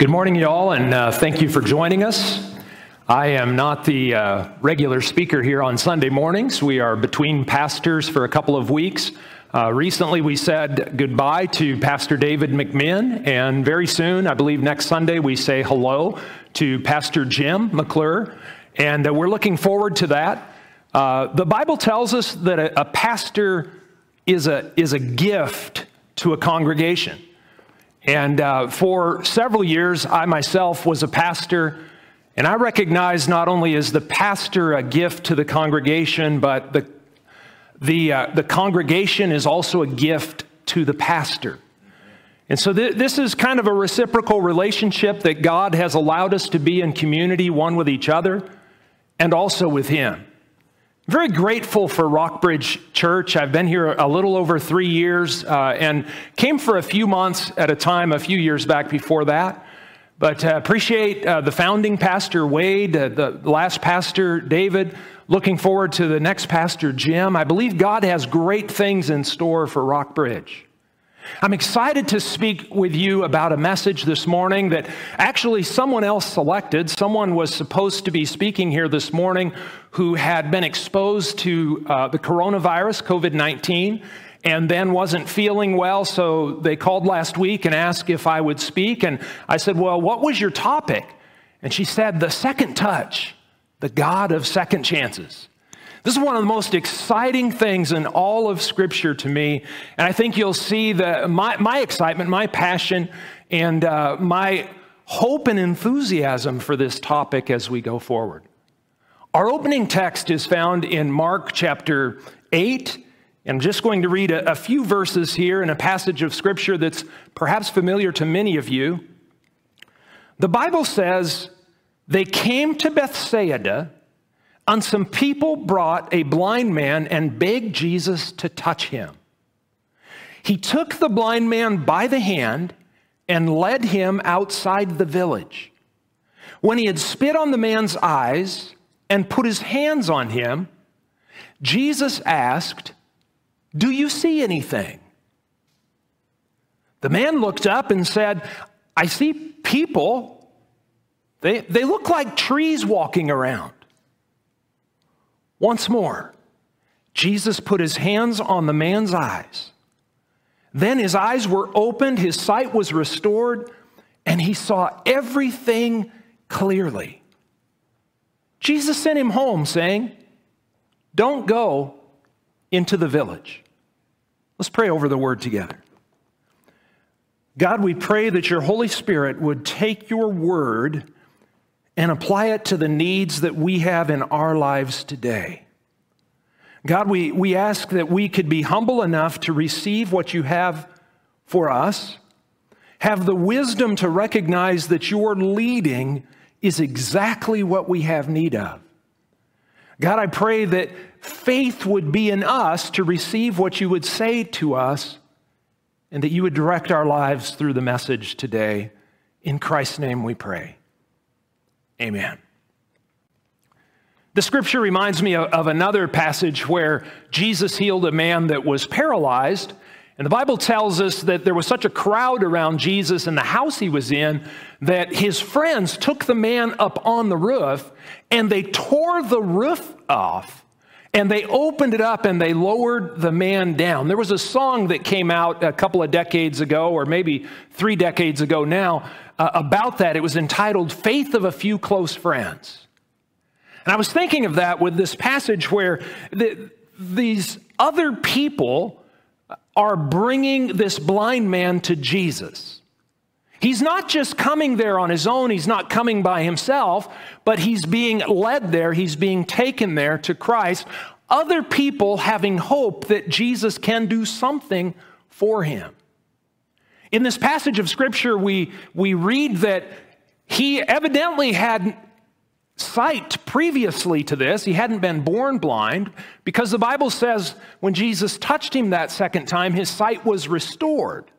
Good morning, y'all, and uh, thank you for joining us. I am not the uh, regular speaker here on Sunday mornings. We are between pastors for a couple of weeks. Uh, recently, we said goodbye to Pastor David McMinn, and very soon, I believe next Sunday, we say hello to Pastor Jim McClure, and uh, we're looking forward to that. Uh, the Bible tells us that a, a pastor is a, is a gift to a congregation. And uh, for several years, I myself was a pastor, and I recognize not only is the pastor a gift to the congregation, but the, the, uh, the congregation is also a gift to the pastor. And so th- this is kind of a reciprocal relationship that God has allowed us to be in community, one with each other and also with Him very grateful for Rockbridge Church. I've been here a little over three years uh, and came for a few months at a time a few years back before that. But uh, appreciate uh, the founding pastor, Wade, uh, the last pastor, David. Looking forward to the next pastor, Jim. I believe God has great things in store for Rockbridge. I'm excited to speak with you about a message this morning that actually someone else selected. Someone was supposed to be speaking here this morning who had been exposed to uh, the coronavirus, COVID 19, and then wasn't feeling well. So they called last week and asked if I would speak. And I said, Well, what was your topic? And she said, The second touch, the God of second chances. This is one of the most exciting things in all of Scripture to me. And I think you'll see the, my, my excitement, my passion, and uh, my hope and enthusiasm for this topic as we go forward. Our opening text is found in Mark chapter 8. And I'm just going to read a, a few verses here in a passage of Scripture that's perhaps familiar to many of you. The Bible says, They came to Bethsaida and some people brought a blind man and begged Jesus to touch him. He took the blind man by the hand and led him outside the village. When he had spit on the man's eyes and put his hands on him, Jesus asked, Do you see anything? The man looked up and said, I see people. They, they look like trees walking around. Once more, Jesus put his hands on the man's eyes. Then his eyes were opened, his sight was restored, and he saw everything clearly. Jesus sent him home saying, Don't go into the village. Let's pray over the word together. God, we pray that your Holy Spirit would take your word and apply it to the needs that we have in our lives today. God, we, we ask that we could be humble enough to receive what you have for us, have the wisdom to recognize that your leading is exactly what we have need of. God, I pray that faith would be in us to receive what you would say to us and that you would direct our lives through the message today. In Christ's name we pray. Amen. The scripture reminds me of, another passage where Jesus healed a man that was paralyzed. And the Bible tells us that there was such a crowd around Jesus in the house he was in that his friends took the man up on the roof and they tore the roof off and they opened it up and they lowered the man down. There was a song that came out a couple of decades ago, or maybe three decades ago now, uh, about that. It was entitled Faith of a Few Close Friends. And I was thinking of that with this passage where the, these other people are bringing this blind man to Jesus. He's not just coming there on his own, he's not coming by himself, but he's being led there, he's being taken there to Christ. Other people having hope that Jesus can do something for him. In this passage of Scripture, we, we read that he evidently had sight previously to this. He hadn't been born blind because the Bible says when Jesus touched him that second time, his sight was restored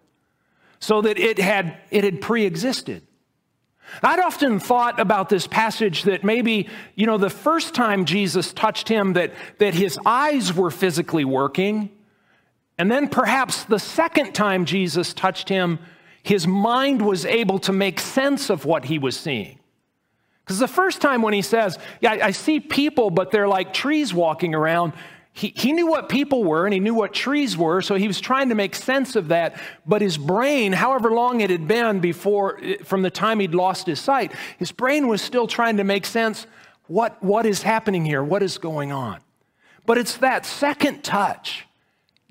so that it had, it had pre existed. I'd often thought about this passage that maybe, you know, the first time Jesus touched him, that, that his eyes were physically working, and then perhaps the second time Jesus touched him, his mind was able to make sense of what he was seeing. Because the first time when he says, Yeah, I, see people, but they're like trees walking around, he, he knew what people were and he knew what trees were, so he was trying to make sense of that. But his brain, however long it had been before, eh, from the time he'd lost his sight, his brain was still trying to make sense what, what is happening here? What is going on? But it's that second touch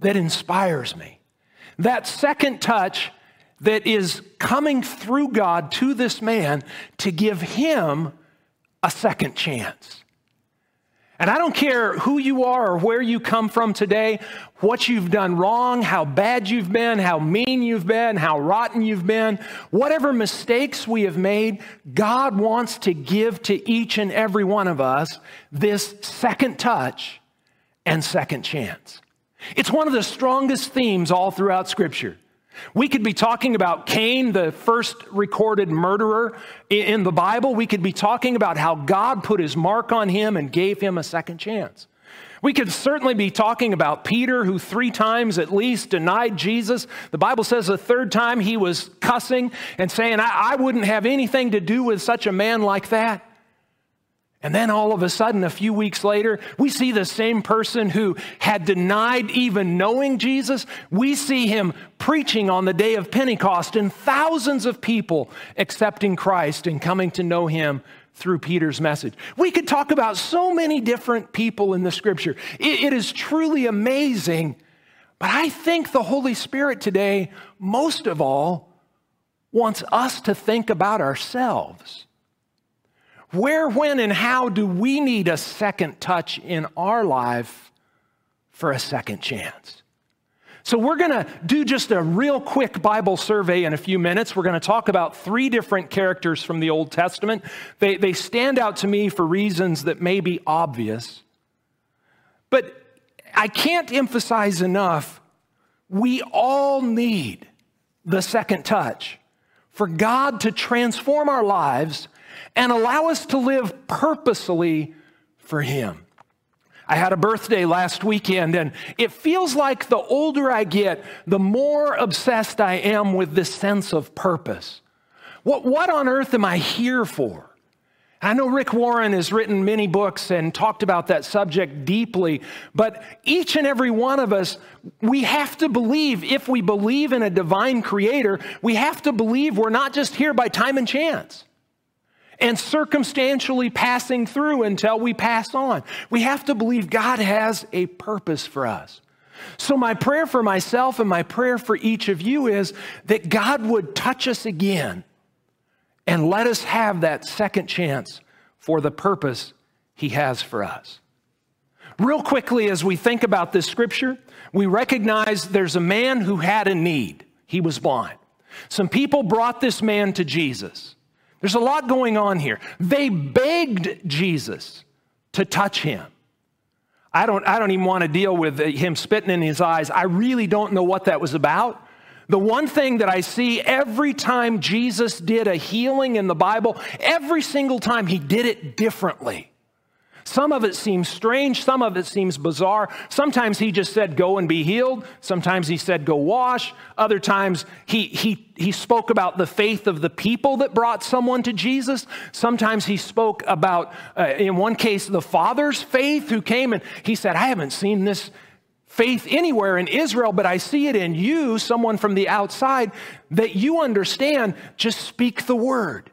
that inspires me. That second touch that is coming through God to this man to give him a second chance. And I don't care who you are or where you come from today, what you've done wrong, how bad you've been, how mean you've been, how rotten you've been, whatever mistakes we have made, God wants to give to each and every one of us this second touch and second chance. It's one of the strongest themes all throughout Scripture. We could be talking about Cain, the first recorded murderer in the Bible. We could be talking about how God put his mark on him and gave him a second chance. We could certainly be talking about Peter, who three times at least denied Jesus. The Bible says the third time he was cussing and saying, I, I wouldn't have anything to do with such a man like that. And then all of a sudden, a few weeks later, we see the same person who had denied even knowing Jesus. We see him preaching on the day of Pentecost and thousands of people accepting Christ and coming to know him through Peter's message. We could talk about so many different people in the scripture. it, it is truly amazing. But I think the Holy Spirit today, most of all, wants us to think about ourselves. Where, when, and how do we need a second touch in our life for a second chance? So, we're going to do just a real quick Bible survey in a few minutes. We're going to talk about three different characters from the Old Testament. They, they stand out to me for reasons that may be obvious. But I can't emphasize enough we all need the second touch for God to transform our lives and allow us to live purposely for Him. I had a birthday last weekend, and it feels like the older I get, the more obsessed I am with this sense of purpose. What, what on earth am I here for? I know Rick Warren has written many books and talked about that subject deeply, but each and every one of us, we have to believe, if we believe in a divine creator, we have to believe we're not just here by time and chance and circumstantially passing through until we pass on. We have to believe God has a purpose for us. So, my prayer for myself and my prayer for each of you is that God would touch us again and let us have that second chance for the purpose He has for us. Real quickly, as we think about this scripture, we recognize there's a man who had a need. He was blind. Some people brought this man to Jesus. There's a lot going on here. They begged Jesus to touch him. I don't, I don't even want to deal with him spitting in his eyes. I really don't know what that was about. The one thing that I see every time Jesus did a healing in the Bible, every single time he did it differently. Some of it seems strange, some of it seems bizarre. Sometimes he just said, Go and be healed. Sometimes he said, Go wash. Other times he, he, he spoke about the faith of the people that brought someone to Jesus. Sometimes he spoke about, uh, in one case, the Father's faith who came and he said, I haven't seen this faith anywhere in Israel, but I see it in you, someone from the outside, that you understand. Just speak the word.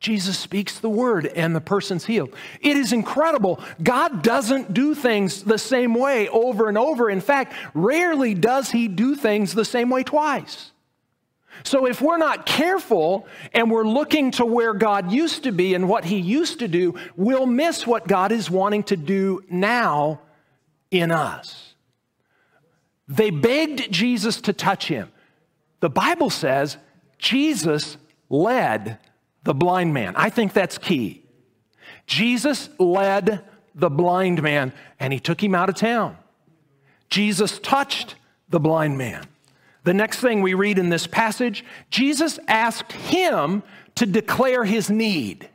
Jesus speaks the word and the person's healed. It is incredible. God doesn't do things the same way over and over. In fact, rarely does he do things the same way twice. So if we're not careful and we're looking to where God used to be and what he used to do, we'll miss what God is wanting to do now in us. They begged Jesus to touch him. The Bible says Jesus led the blind man. I think that's key. Jesus led the blind man and he took him out of town. Jesus touched the blind man. The next thing we read in this passage, Jesus asked him to declare his need.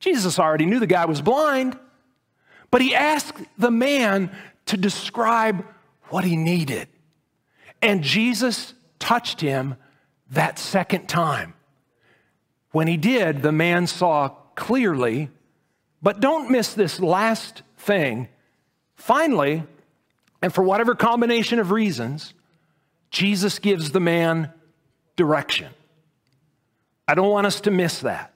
Jesus already knew the guy was blind, but he asked the man to describe what he needed. And Jesus touched him that second time. When he did, the man saw clearly, but don't miss this last thing. Finally, and for whatever combination of reasons, Jesus gives the man direction. I don't want us to miss that.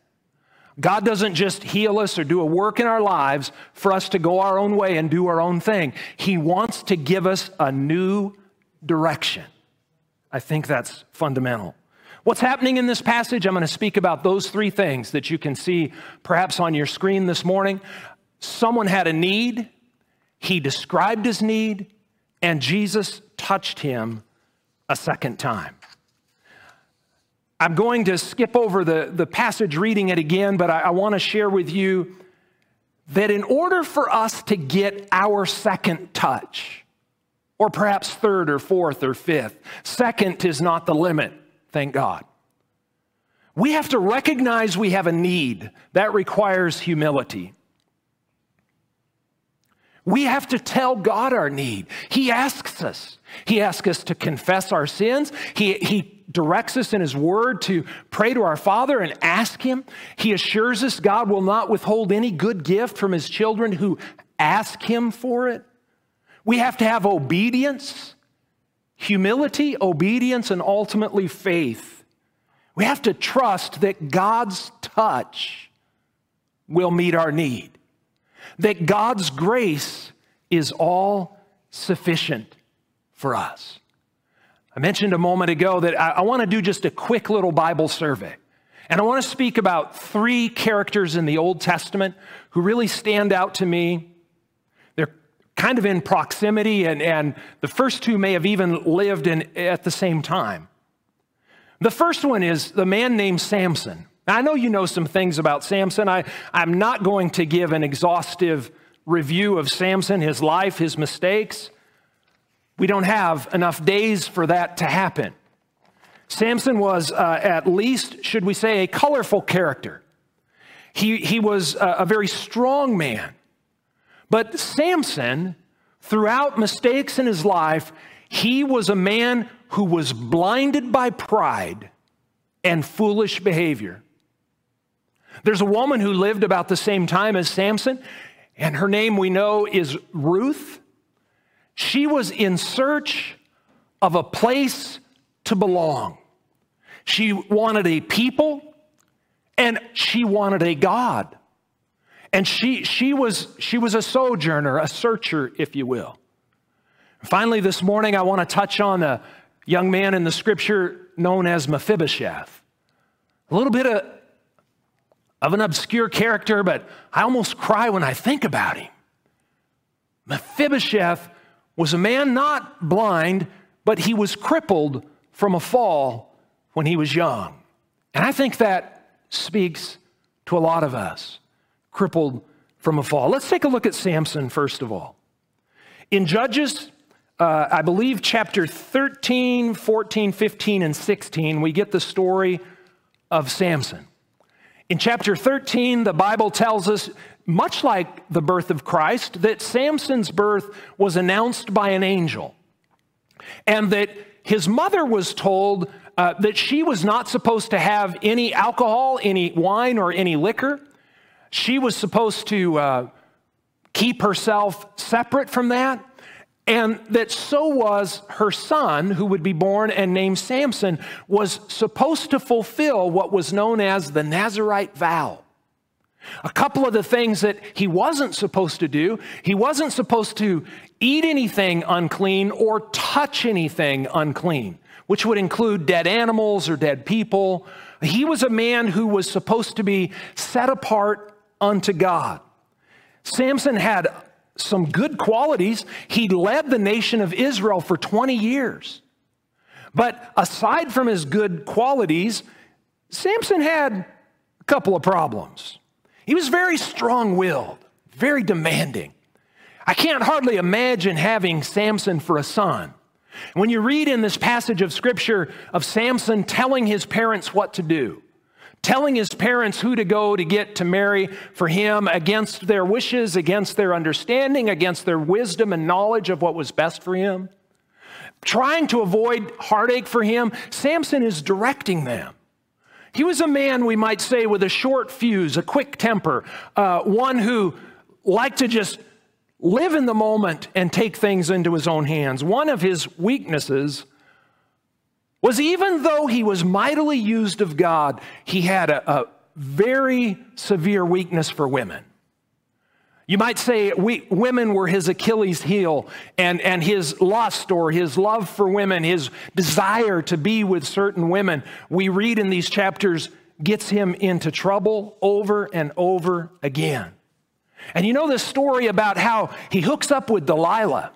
God doesn't just heal us or do a work in our lives for us to go our own way and do our own thing. He wants to give us a new direction. I think that's fundamental. What's happening in this passage? I'm going to speak about those three things that you can see perhaps on your screen this morning. Someone had a need, he described his need, and Jesus touched him a second time. I'm going to skip over the, the passage reading it again, but I, I want to share with you that in order for us to get our second touch, or perhaps third or fourth or fifth, second is not the limit, thank God. We have to recognize we have a need. That requires humility. We have to tell God our need. He asks us. He asks us to confess our sins. He, he directs us in His Word to pray to our Father and ask Him. He assures us God will not withhold any good gift from His children who ask Him for it. We have to have obedience, humility, obedience, and ultimately faith. We have to trust that God's touch will meet our need, that God's grace is all sufficient for us. I mentioned a moment ago that I, I want to do just a quick little Bible survey. And I want to speak about three characters in the Old Testament who really stand out to me. Kind of in proximity, and, and the first two may have even lived in, at the same time. The first one is the man named Samson. Now, I know you know some things about Samson. I, I'm not going to give an exhaustive review of Samson, his life, his mistakes. We don't have enough days for that to happen. Samson was uh, at least, should we say, a colorful character. He, he was a, a very strong man. But Samson, throughout mistakes in his life, he was a man who was blinded by pride and foolish behavior. There's a woman who lived about the same time as Samson, and her name we know is Ruth. She was in search of a place to belong. She wanted a people and she wanted a God. And she, she, was, she was a sojourner, a searcher, if you will. Finally, this morning, I want to touch on a young man in the scripture known as Mephibosheth. A little bit of, of an obscure character, but I almost cry when I think about him. Mephibosheth was a man not blind, but he was crippled from a fall when he was young. And I think that speaks to a lot of us, crippled from a fall. Let's take a look at Samson first of all. In Judges, uh, I believe chapter 13, 14, 15, and 16, we get the story of Samson. In chapter 13, the Bible tells us much like the birth of Christ, that Samson's birth was announced by an angel, and that his mother was told uh, that she was not supposed to have any alcohol, any wine, or any liquor. She was supposed to uh, keep herself separate from that. And that so was her son, who would be born and named Samson, was supposed to fulfill what was known as the Nazarite vow. A couple of the things that he wasn't supposed to do, he wasn't supposed to eat anything unclean or touch anything unclean, which would include dead animals or dead people. He was a man who was supposed to be set apart unto God. Samson had some good qualities. He led the nation of Israel for 20 years. But aside from his good qualities, Samson had a couple of problems. He was very strong willed, very demanding. I can't hardly imagine having Samson for a son. When you read in this passage of scripture of Samson telling his parents what to do, telling his parents who to go to get to marry for him against their wishes, against their understanding, against their wisdom and knowledge of what was best for him. trying to avoid heartache for him, Samson is directing them. He was a man, we might say, with a short fuse, a quick temper, uh, one who liked to just live in the moment and take things into his own hands. One of his weaknesses was even though he was mightily used of God, he had a, a very severe weakness for women. You might say we, women were his Achilles heel, and, and his lust or his love for women, his desire to be with certain women, we read in these chapters, gets him into trouble over and over again. And you know this story about how he hooks up with Delilah.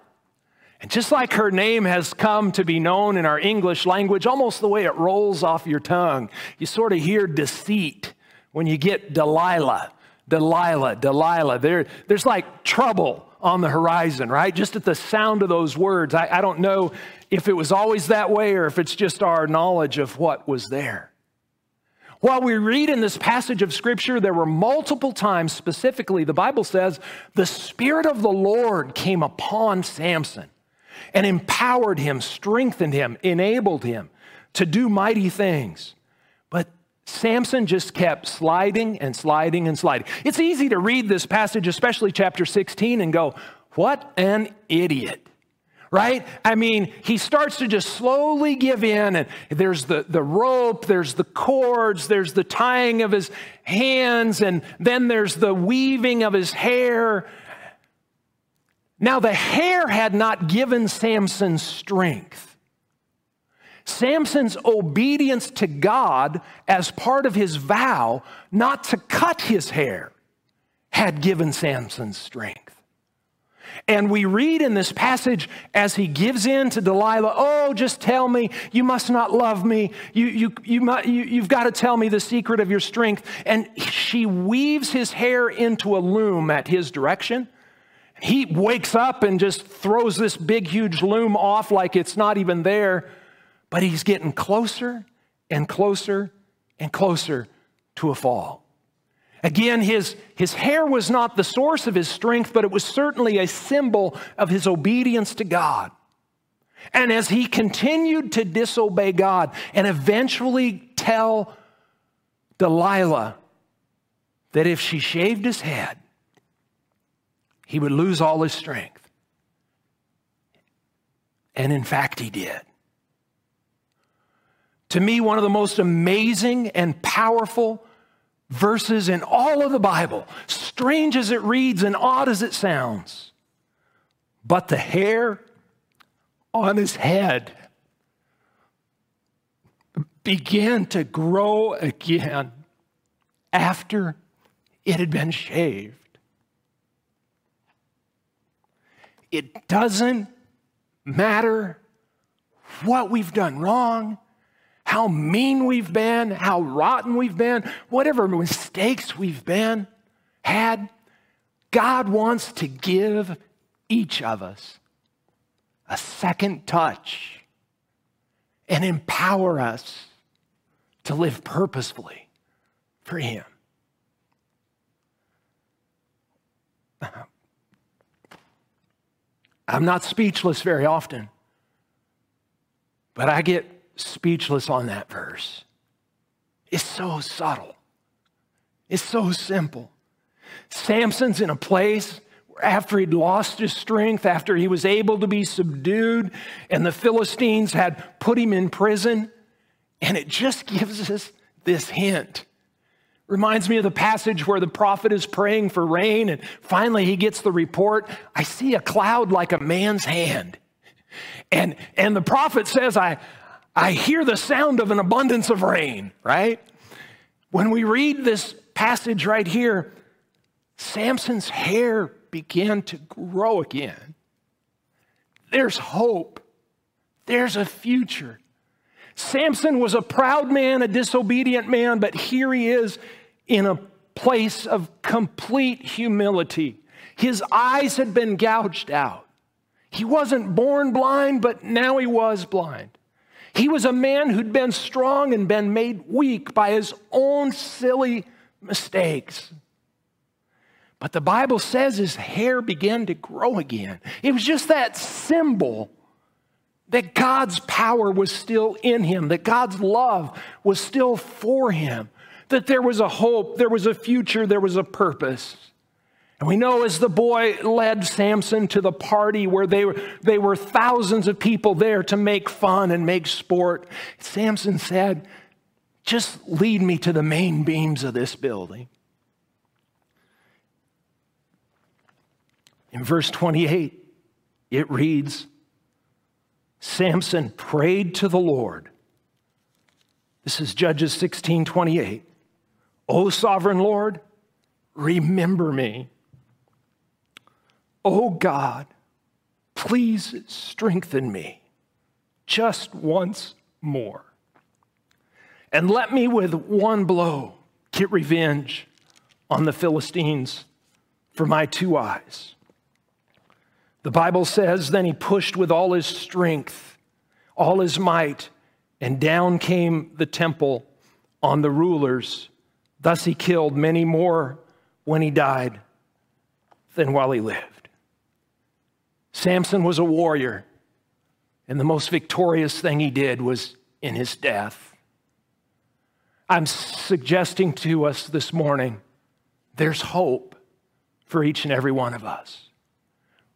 And just like her name has come to be known in our English language, almost the way it rolls off your tongue, you sort of hear deceit when you get Delilah. Delilah, Delilah. There, there's like trouble on the horizon, right? Just at the sound of those words. I, I don't know if it was always that way or if it's just our knowledge of what was there. While we read in this passage of Scripture, there were multiple times, specifically, the Bible says, the Spirit of the Lord came upon Samson and empowered him, strengthened him, enabled him to do mighty things. But Samson just kept sliding and sliding and sliding. It's easy to read this passage, especially chapter 16, and go, What an idiot. Right? I mean, he starts to just slowly give in, and there's the, the rope, there's the cords, there's the tying of his hands, and then there's the weaving of his hair. Now, the hair had not given Samson strength. Samson's obedience to God as part of his vow not to cut his hair had given Samson strength. And we read in this passage as he gives in to Delilah, Oh, just tell me, you must not love me. You, you, you, you, you've got to tell me the secret of your strength. And she weaves his hair into a loom at his direction. He wakes up and just throws this big, huge loom off like it's not even there. But he's getting closer and closer and closer to a fall. Again, his, his hair was not the source of his strength, but it was certainly a symbol of his obedience to God. And as he continued to disobey God and eventually tell Delilah that if she shaved his head, he would lose all his strength. And in fact, he did to me, one of the most amazing and powerful verses in all of the Bible, strange as it reads and odd as it sounds. But the hair on his head began to grow again after it had been shaved. It doesn't matter what we've done wrong how mean we've been, how rotten we've been, whatever mistakes we've been, had, God wants to give each of us a second touch and empower us to live purposefully for Him. Uh-huh. I'm not speechless very often, but I get speechless on that verse. It's so subtle, it's so simple. Samson's in a place where, after he'd lost his strength, after he was able to be subdued, and the Philistines had put him in prison, and it just gives us this hint. Reminds me of the passage where the prophet is praying for rain, and finally he gets the report I see a cloud like a man's hand. And, and the prophet says, I, I hear the sound of an abundance of rain, right? When we read this passage right here, Samson's hair began to grow again. There's hope. There's a future. Samson was a proud man, a disobedient man, but here he is in a place of complete humility. His eyes had been gouged out. He wasn't born blind, but now he was blind. He was a man who'd been strong and been made weak by his own silly mistakes. But the Bible says his hair began to grow again. It was just that symbol that God's power was still in him, that God's love was still for him, that there was a hope, there was a future, there was a purpose. And we know as the boy led Samson to the party where they were, they were thousands of people there to make fun and make sport, Samson said, Just lead me to the main beams of this building. In verse 28, it reads Samson prayed to the Lord. This is Judges 16 28. O sovereign Lord, remember me. O God, please strengthen me just once more. And let me with one blow get revenge on the Philistines for my two eyes. The Bible says, Then he pushed with all his strength, all his might, and down came the temple on the rulers. Thus he killed many more when he died than while he lived. Samson was a warrior, and the most victorious thing he did was in his death. I'm suggesting to us this morning there's hope for each and every one of us.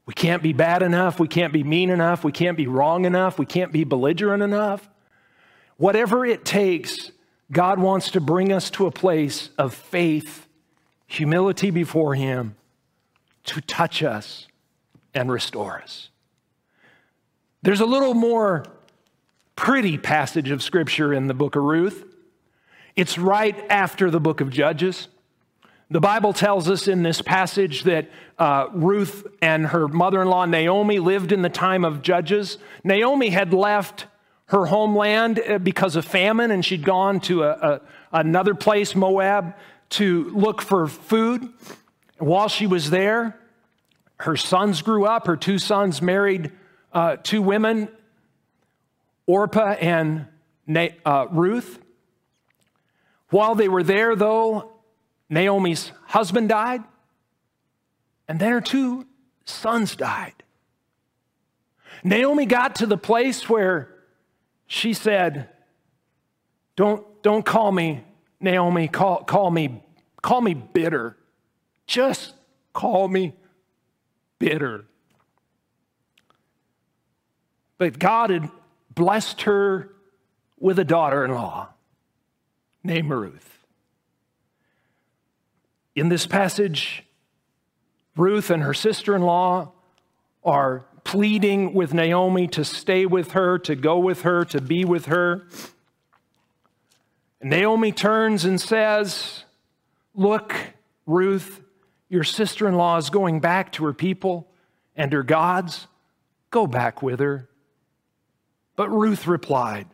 We can't be bad enough. We can't be mean enough. We can't be wrong enough. We can't be belligerent enough. Whatever it takes, God wants to bring us to a place of faith, humility before Him to touch us and restore us. There's a little more pretty passage of Scripture in the book of Ruth. It's right after the book of Judges. The Bible tells us in this passage that uh, Ruth and her mother in law Naomi lived in the time of Judges. Naomi had left her homeland uh, because of famine and she'd gone to a, a, another place, Moab, to look for food. While she was there, her sons grew up. Her two sons married uh, two women, Orpah and Na- uh, Ruth. While they were there, though, Naomi's husband died, and then her two sons died. Naomi got to the place where she said, Don't, don't call me Naomi, call, call, me, call me bitter. Just call me bitter. But God had blessed her with a daughter in law named Ruth. In this passage, Ruth and her sister in law are pleading with Naomi to stay with her, to go with her, to be with her. And Naomi turns and says, Look, Ruth, your sister in law is going back to her people and her gods. Go back with her. But Ruth replied,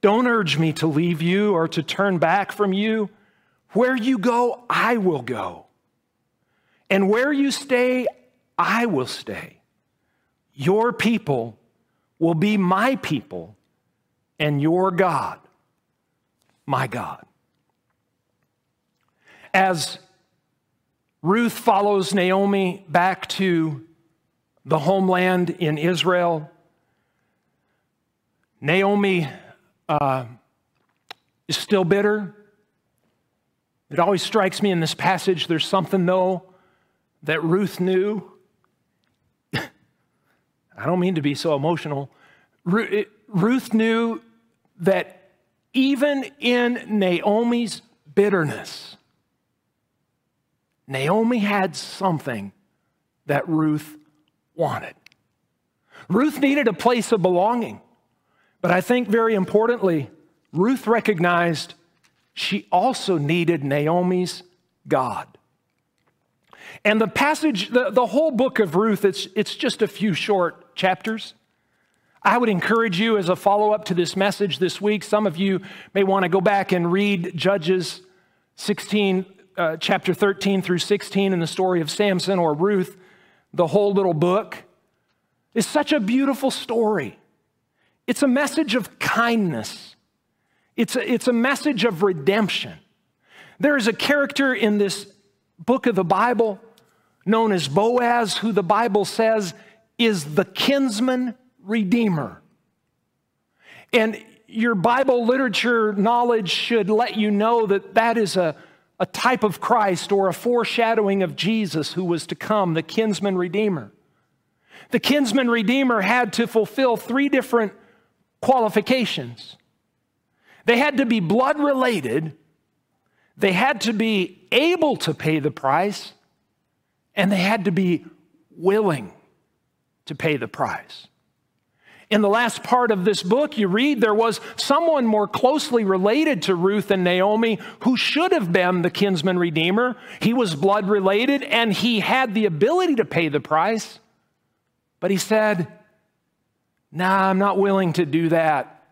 Don't urge me to leave you or to turn back from you. Where you go, I will go. And where you stay, I will stay. Your people will be my people, and your God, my God. As Ruth follows Naomi back to the homeland in Israel, Naomi uh, is still bitter. It always strikes me in this passage there's something, though, that Ruth knew. I don't mean to be so emotional. Ruth knew that even in Naomi's bitterness, Naomi had something that Ruth wanted. Ruth needed a place of belonging, but I think very importantly, Ruth recognized she also needed Naomi's God. And the passage, the, the whole book of Ruth, it's, it's just a few short chapters. I would encourage you as a follow up to this message this week. Some of you may want to go back and read Judges 16, uh, chapter 13 through 16 in the story of Samson or Ruth, the whole little book. It's such a beautiful story. It's a message of kindness it's a, it's a message of redemption. There is a character in this book of the Bible known as Boaz, who the Bible says is the kinsman redeemer. And your Bible literature knowledge should let you know that that is a, a type of Christ or a foreshadowing of Jesus who was to come, the kinsman redeemer. The kinsman redeemer had to fulfill three different qualifications. They had to be blood related, they had to be able to pay the price, and they had to be willing to pay the price. In the last part of this book, you read there was someone more closely related to Ruth and Naomi who should have been the kinsman redeemer. He was blood related and he had the ability to pay the price. But he said, Nah, I'm not willing to do that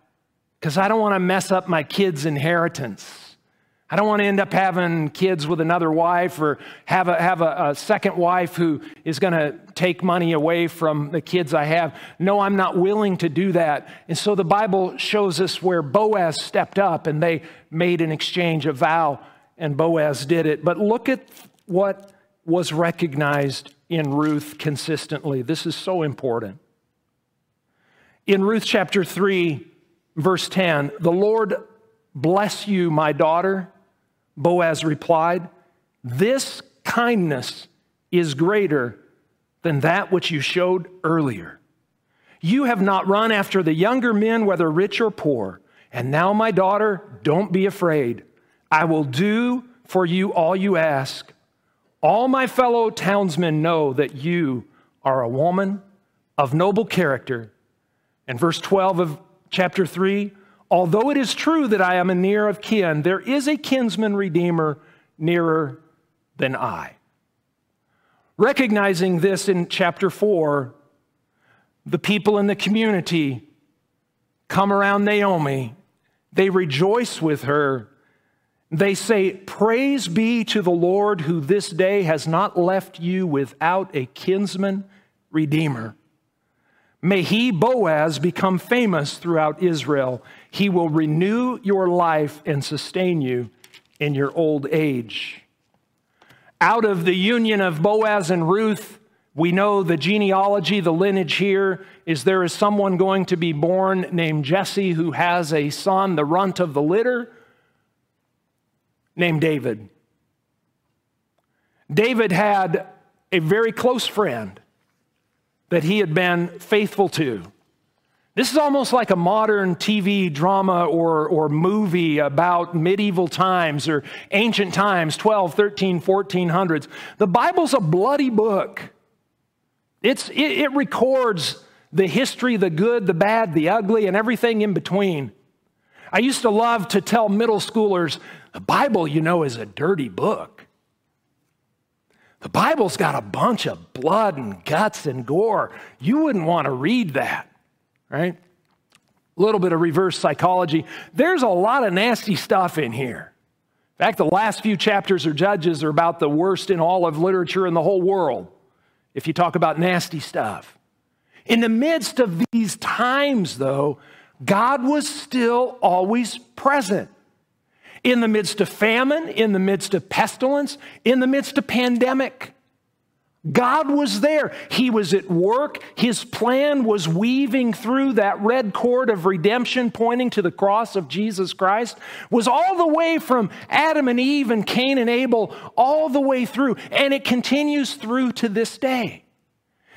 because I don't want to mess up my kids' inheritance. I don't want to end up having kids with another wife or have a, have a, a second wife who is going to take money away from the kids I have. No, I'm not willing to do that. And so the Bible shows us where Boaz stepped up and they made an exchange, a vow, and Boaz did it. But look at what was recognized in Ruth consistently. This is so important. In Ruth chapter 3, verse 10, the Lord bless you, my daughter Boaz replied, This kindness is greater than that which you showed earlier. You have not run after the younger men, whether rich or poor. And now, my daughter, don't be afraid. I will do for you all you ask. All my fellow townsmen know that you are a woman of noble character. And verse 12 of chapter 3 Although it is true that I am a near of kin, there is a kinsman redeemer nearer than I. Recognizing this in chapter 4, the people in the community come around Naomi. They rejoice with her. They say, Praise be to the Lord who this day has not left you without a kinsman redeemer. May he, Boaz, become famous throughout Israel. He will renew your life and sustain you in your old age. Out of the union of Boaz and Ruth, we know the genealogy, the lineage here is there is someone going to be born named Jesse who has a son, the runt of the litter, named David. David had a very close friend that he had been faithful to. This is almost like a modern TV drama or, or movie about medieval times or ancient times, 12, 13, 1400s. The Bible's a bloody book. It's, it, it records the history, the good, the bad, the ugly, and everything in between. I used to love to tell middle schoolers the Bible, you know, is a dirty book. The Bible's got a bunch of blood and guts and gore. You wouldn't want to read that, right? A little bit of reverse psychology. There's a lot of nasty stuff in here. In fact, the last few chapters of Judges are about the worst in all of literature in the whole world, if you talk about nasty stuff. In the midst of these times, though, God was still always present in the midst of famine, in the midst of pestilence, in the midst of pandemic. God was there. He was at work. His plan was weaving through that red cord of redemption pointing to the cross of Jesus Christ, was all the way from Adam and Eve and Cain and Abel, all the way through. And it continues through to this day.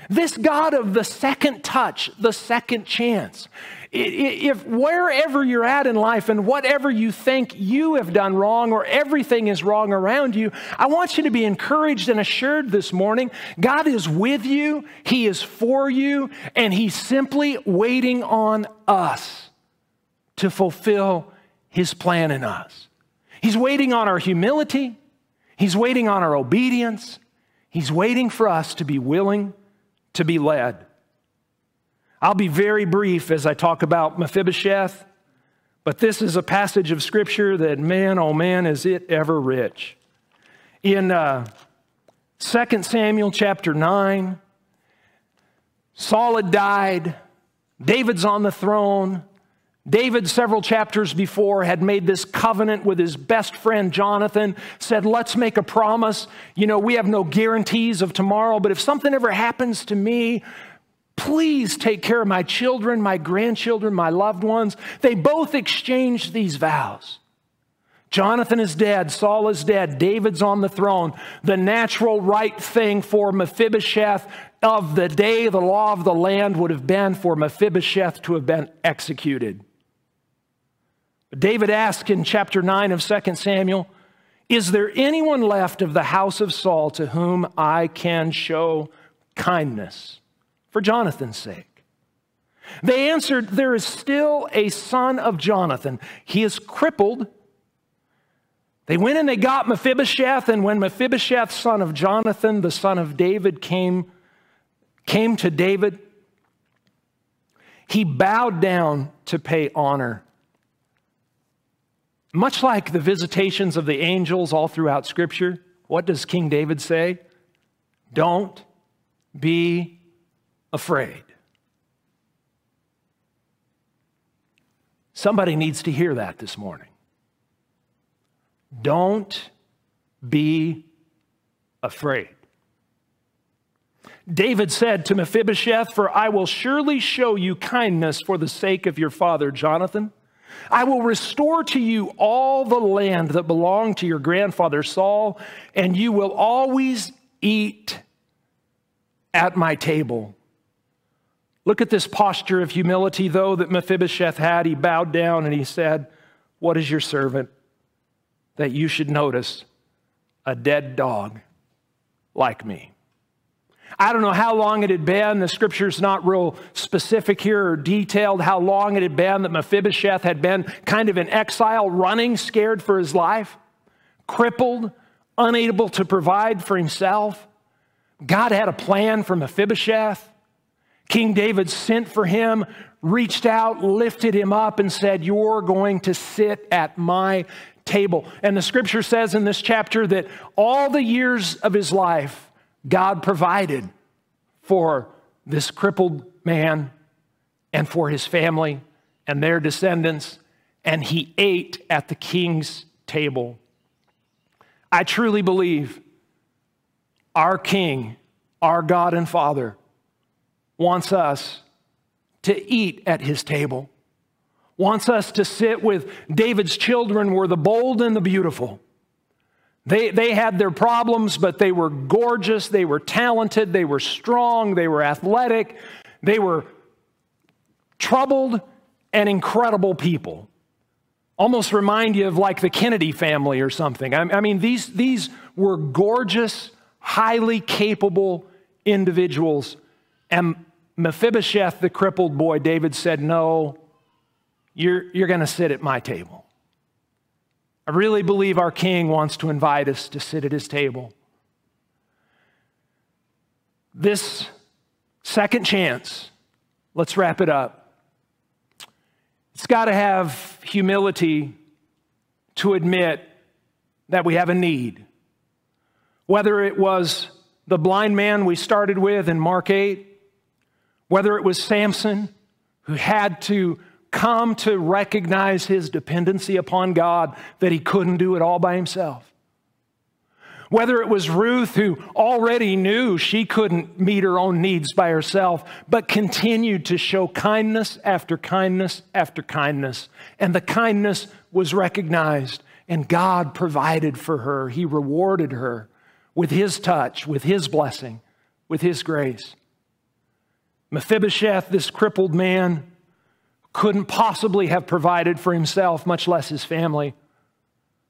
This God of the second touch, the second chance, if wherever you're at in life and whatever you think you have done wrong or everything is wrong around you, I want you to be encouraged and assured this morning. God is with you, He is for you, and He's simply waiting on us to fulfill His plan in us. He's waiting on our humility, He's waiting on our obedience, He's waiting for us to be willing to be led. I'll be very brief as I talk about Mephibosheth, but this is a passage of scripture that, man, oh man, is it ever rich. In uh, 2 Samuel chapter 9, Saul had died, David's on the throne. David, several chapters before, had made this covenant with his best friend Jonathan, said, Let's make a promise. You know, we have no guarantees of tomorrow, but if something ever happens to me, Please take care of my children, my grandchildren, my loved ones. They both exchanged these vows. Jonathan is dead, Saul is dead, David's on the throne. The natural right thing for Mephibosheth of the day the law of the land would have been for Mephibosheth to have been executed. But David asked in chapter 9 of 2 Samuel, Is there anyone left of the house of Saul to whom I can show kindness for Jonathan's sake? They answered, There is still a son of Jonathan. He is crippled they went and they got Mephibosheth, and when Mephibosheth, son of Jonathan, the son of David, came, came to David, he bowed down to pay honor. Much like the visitations of the angels all throughout Scripture, what does King David say? Don't be afraid. Somebody needs to hear that this morning. Don't be afraid. David said to Mephibosheth, For I will surely show you kindness for the sake of your father Jonathan. I will restore to you all the land that belonged to your grandfather Saul, and you will always eat at my table. Look at this posture of humility, though, that Mephibosheth had. He bowed down and he said, What is your servant that you should notice a dead dog like me. I don't know how long it had been. The scripture's not real specific here or detailed how long it had been that Mephibosheth had been kind of in exile, running, scared for his life, crippled, unable to provide for himself. God had a plan for Mephibosheth. King David sent for him, reached out, lifted him up, and said, You're going to sit at my table. And the scripture says in this chapter that all the years of his life, God provided for this crippled man and for his family and their descendants, and he ate at the king's table. I truly believe our King, our God and Father, wants us to eat at his table wants us to sit with David's children were the bold and the beautiful. They, they had their problems, but they were gorgeous, they were talented, they were strong, they were athletic, they were troubled and incredible people. Almost remind you of like the Kennedy family or something. I, I mean, these, these were gorgeous, highly capable individuals. And Mephibosheth, the crippled boy, David said, No, you're, you're going to sit at my table. I really believe our King wants to invite us to sit at his table. This second chance, let's wrap it up. It's got to have humility to admit that we have a need. Whether it was the blind man we started with in Mark 8, whether it was Samson who had to come to recognize his dependency upon God, that he couldn't do it all by himself. Whether it was Ruth, who already knew she couldn't meet her own needs by herself, but continued to show kindness after kindness after kindness. And the kindness was recognized, and God provided for her. He rewarded her with His touch, with His blessing, with His grace. Mephibosheth, this crippled man, couldn't possibly have provided for himself, much less his family.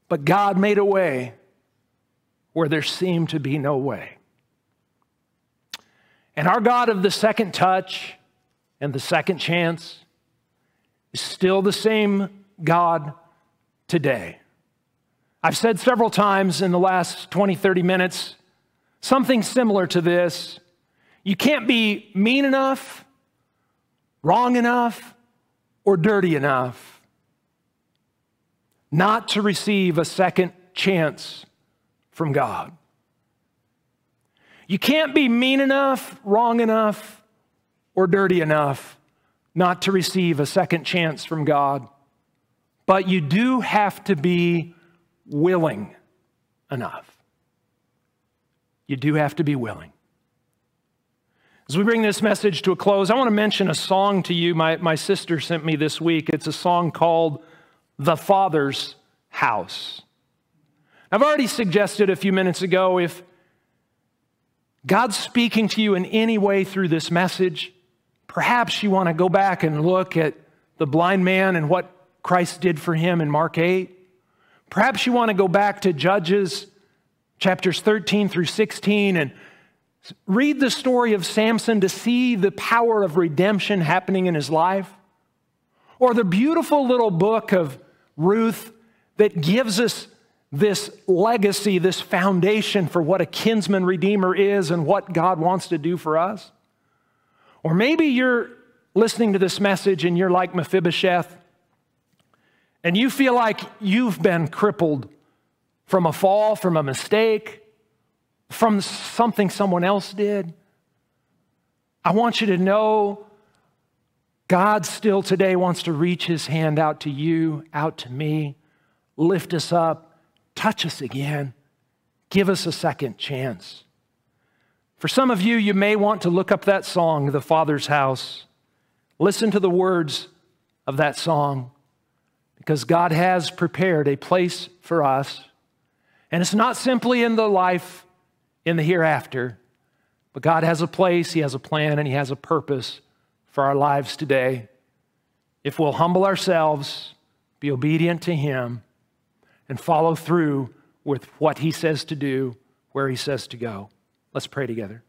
But God made a way where there seemed to be no way. And our God of the second touch and the second chance is still the same God today. I've said several times in the last 20, 30 minutes something similar to this. You can't be mean enough, wrong enough, or dirty enough not to receive a second chance from God. You can't be mean enough, wrong enough, or dirty enough not to receive a second chance from God. But you do have to be willing enough. You do have to be willing. As we bring this message to a close, I want to mention a song to you my, my sister sent me this week. It's a song called The Father's House. I've already suggested a few minutes ago if God's speaking to you in any way through this message, perhaps you want to go back and look at the blind man and what Christ did for him in Mark 8. Perhaps you want to go back to Judges chapters 13 through 16 and Read the story of Samson to see the power of redemption happening in his life. Or the beautiful little book of Ruth that gives us this legacy, this foundation for what a kinsman redeemer is and what God wants to do for us. Or maybe you're listening to this message and you're like Mephibosheth and you feel like you've been crippled from a fall, from a mistake, from something someone else did. I want you to know God still today wants to reach his hand out to you, out to me, lift us up, touch us again, give us a second chance. For some of you, you may want to look up that song, The Father's House. Listen to the words of that song because God has prepared a place for us. And it's not simply in the life in the hereafter. But God has a place, He has a plan, and He has a purpose for our lives today. If we'll humble ourselves, be obedient to Him, and follow through with what He says to do, where He says to go. Let's pray together.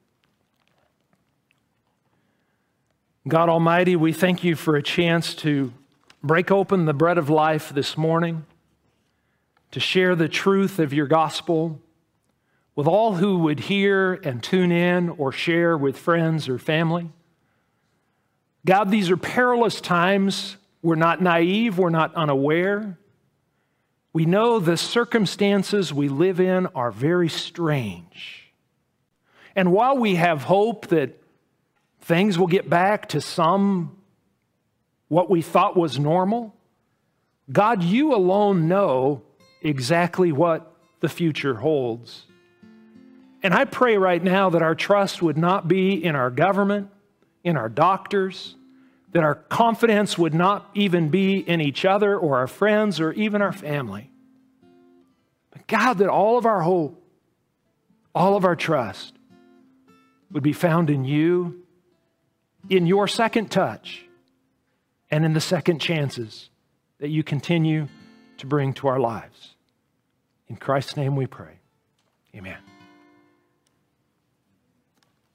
God Almighty, we thank you for a chance to break open the bread of life this morning, to share the truth of your gospel with all who would hear and tune in or share with friends or family. God, these are perilous times. We're not naive, we're not unaware. We know the circumstances we live in are very strange. And while we have hope that things will get back to some what we thought was normal, God, you alone know exactly what the future holds. And I pray right now that our trust would not be in our government, in our doctors, that our confidence would not even be in each other or our friends or even our family. But God, that all of our hope, all of our trust would be found in you, in your second touch, and in the second chances that you continue to bring to our lives. In Christ's name we pray. Amen.